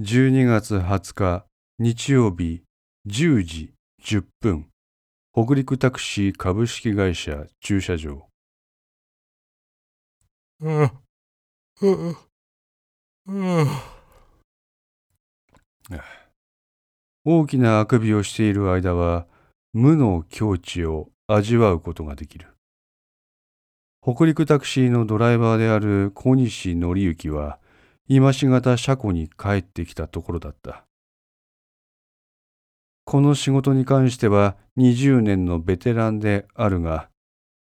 12月20日日曜日10時10分北陸タクシー株式会社駐車場うん。うん。うん。大きなあくびをしている間は無の境地を味わうことができる北陸タクシーのドライバーである小西紀之は今しがた車庫に帰ってきたところだった。この仕事に関しては20年のベテランであるが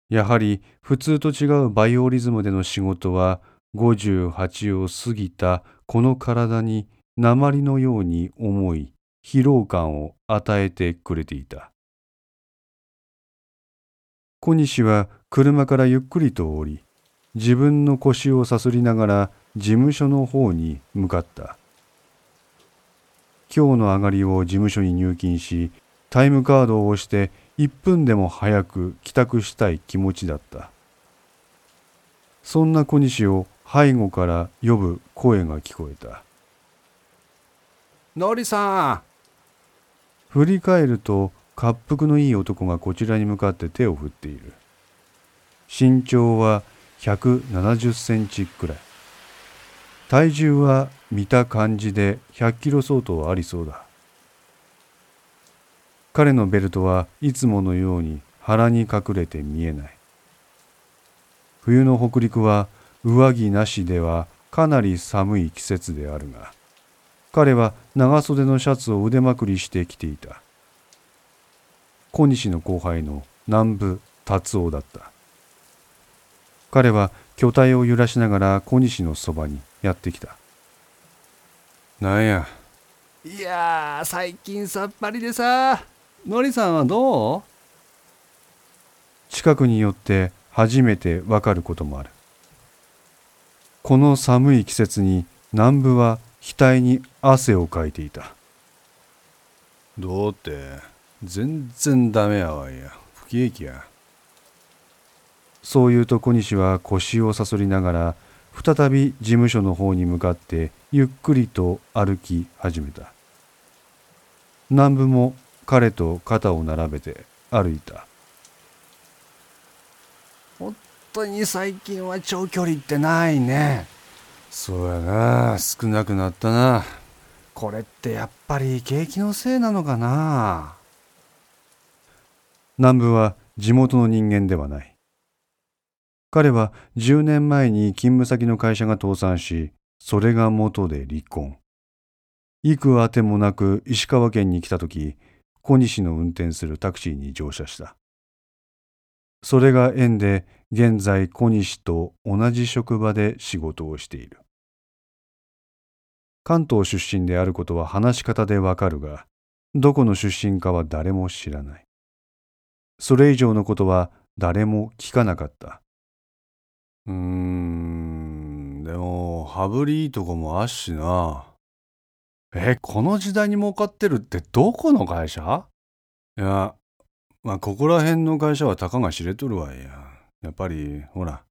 やはり普通と違うバイオリズムでの仕事は58を過ぎたこの体に鉛のように重い疲労感を与えてくれていた。小西は車からゆっくりと降り自分の腰をさすりながら事務所の方に向かった。今日の上がりを事務所に入金しタイムカードを押して1分でも早く帰宅したい気持ちだった。そんな小西を背後から呼ぶ声が聞こえた。のりさ振り返ると滑腹のいい男がこちらに向かって手を振っている。身長は170センチくらい体重は見た感じで100キロ相当ありそうだ。彼のベルトはいつものように腹に隠れて見えない。冬の北陸は上着なしではかなり寒い季節であるが彼は長袖のシャツを腕まくりして着ていた。小西の後輩の南部達夫だった。彼は巨体を揺らしながら小西のそばに。やってきた。なんや。んいやー最近さっぱりでさ。のりさんはどう？近くに寄って初めてわかることもある。この寒い季節に南部は額に汗をかいていた。どうって全然ダメやわいや。不景気や。そう言うと小西は腰をさそりながら再び事務所の方に向かってゆっくりと歩き始めた。南部も彼と肩を並べて歩いた。本当に最近は長距離ってないね。そうやな。少なくなったな。これってやっぱり景気のせいなのかな。南部は地元の人間ではない彼は10年前に勤務先の会社が倒産しそれが元で離婚。幾あてもなく石川県に来た時小西の運転するタクシーに乗車した。それが縁で現在小西と同じ職場で仕事をしている。関東出身であることは話し方でわかるがどこの出身かは誰も知らない。それ以上のことは誰も聞かなかった。うーんでも羽振りいいとこもあっしな。えこの時代に儲かってるってどこの会社？いやまあここら辺の会社はたかが知れとるわいや。やっぱりほら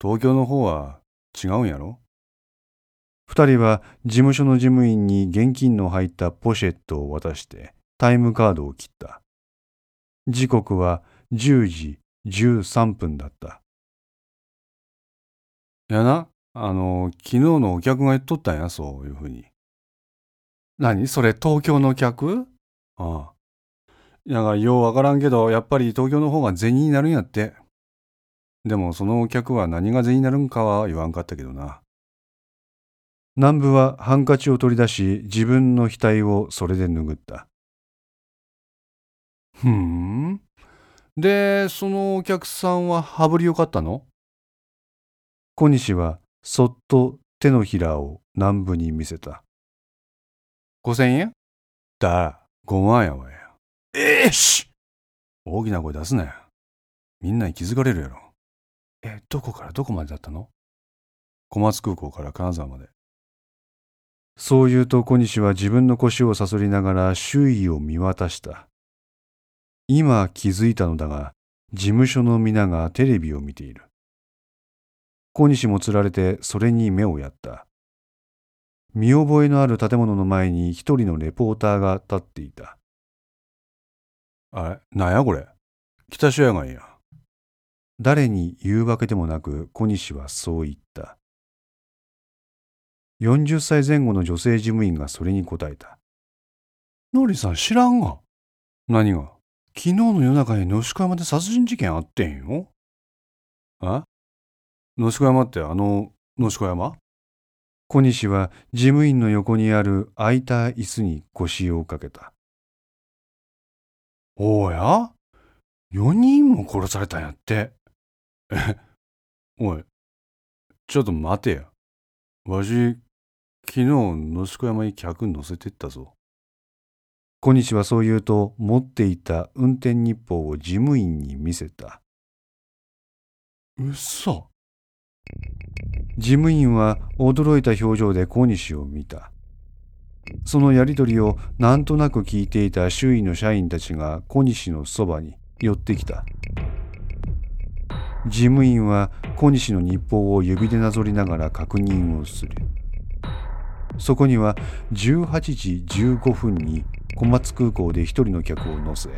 東京の方は違うんやろ？二人は事務所の事務員に現金の入ったポシェットを渡してタイムカードを切った。時刻は10時13分だった。やな。あの昨日のお客が言っとったんやそういうふうに。何？それ東京の客？ああ。やがようわからんけどやっぱり東京の方が銭になるんやって。でもそのお客は何が銭になるんかは言わんかったけどな。南部はハンカチを取り出し自分の額をそれで拭った。ふん。でそのお客さんは羽振りよかったの？小西はそっと手のひらを南部に見せた。5000円？だ5万やわや。ええし！大きな声出すなよみんなに気づかれるやろ。えどこからどこまでだったの？小松空港から金沢まで。そう言うと小西は自分の腰をさそりながら周囲を見渡した。今気づいたのだが事務所の皆がテレビを見ている小西もつられてそれに目をやった見覚えのある建物の前に一人のレポーターが立っていた。あれ、なんやこれ？北塩屋がんや。誰に言うわけでもなく小西はそう言った。40歳前後の女性事務員がそれに答えた。のりさん知らんが。何が？昨日の夜中に野宿山で殺人事件あってんよ。あ？野宿山ってあの野宿山？小西は事務員の横にある空いた椅子に腰をかけた。おや ?4 人も殺されたんやって。え、おい、ちょっと待てや。わし、昨日野宿山に客乗せてったぞ。小西はそう言うと持っていた運転日報を事務員に見せた。うっそ。事務員は驚いた表情で小西を見た。そのやりとりをなんとなく聞いていた周囲の社員たちが小西のそばに寄ってきた。事務員は小西の日報を指でなぞりながら確認をする。そこには18時15分に小松空港で一人の客を乗せ、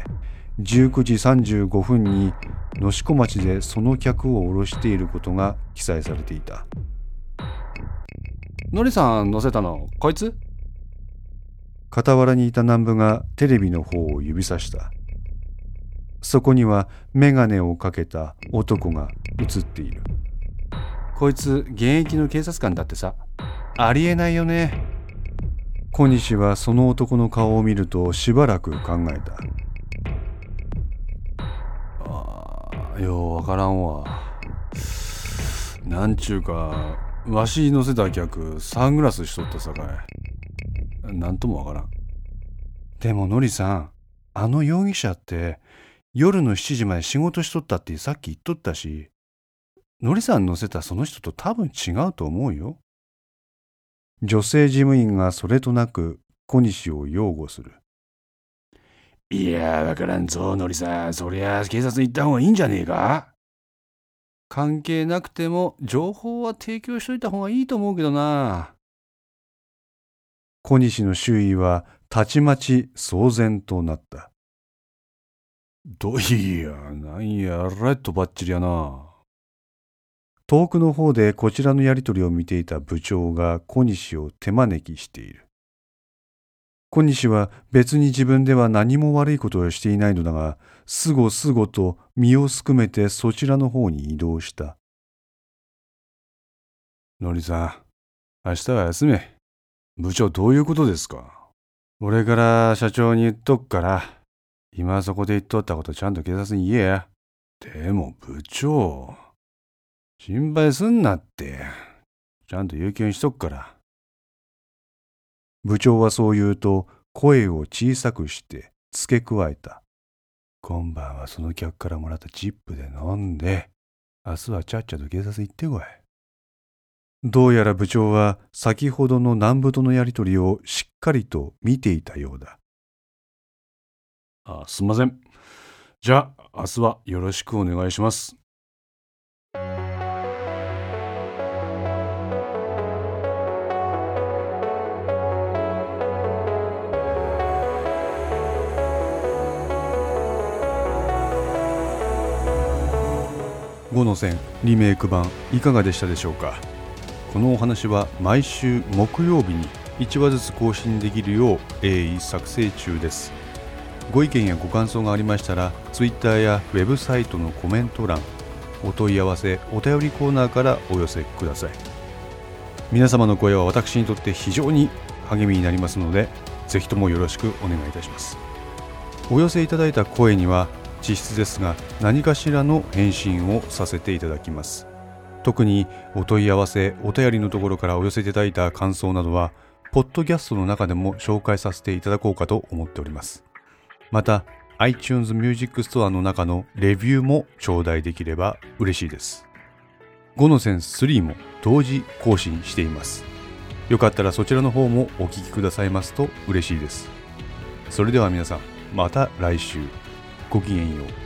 19時35分に能代町でその客を降ろしていることが記載されていた。のりさん乗せたの、こいつ？傍らにいた南部がテレビの方を指さした。そこにはメガネをかけた男が映っている。こいつ、現役の警察官だってさ。ありえないよね。小西はその男の顔を見るとしばらく考えた。ようわからんわ。なんちゅうか、わし乗せた客、サングラスしとったさかい。なんともわからん。でものりさん、あの容疑者って夜の7時まで仕事しとったってさっき言っとったし、のりさん乗せたその人と多分違うと思うよ。女性事務員がそれとなく小西を擁護する。いや、わからんぞ、のりさん。そりゃ、警察に行った方がいいんじゃねえか？関係なくても、情報は提供しといた方がいいと思うけどな。小西の周囲はたちまち騒然となった。どいや、なんや、らっとばっちりやな。遠くの方でこちらのやりとりを見ていた部長が小西を手招きしている。小西は別に自分では何も悪いことをしていないのだが、すごすごと身をすくめてそちらの方に移動した。のりさん、明日は休め。部長どういうことですか？俺から社長に言っとくから、今そこで言っとったことちゃんと警察に言えや。でも部長、心配すんなって。ちゃんと有給にしとくから。部長はそう言うと声を小さくして付け加えた。今晩はその客からもらったチップで飲んで、明日はちゃっちゃと警察行ってこい。どうやら部長は先ほどの南部とのやりとりをしっかりと見ていたようだ。あ、すんません。じゃあ、明日はよろしくお願いします。5の線リメイク版いかがでしたでしょうか？このお話は毎週木曜日に1話ずつ更新できるよう鋭意作成中です。ご意見やご感想がありましたら Twitter やウェブサイトのコメント欄お問い合わせお便りコーナーからお寄せください。皆様の声は私にとって非常に励みになりますのでぜひともよろしくお願いいたします。お寄せいただいた声には実質ですが何かしらの返信をさせていただきます。特にお問い合わせお便りのところからお寄せいただいた感想などはポッドキャストの中でも紹介させていただこうかと思っております。また iTunes Music Store の中のレビューも頂戴できれば嬉しいです。5の線3も同時更新しています。よかったらそちらの方もお聞きくださいますと嬉しいです。それでは皆さんまた来週。ごきげんよう。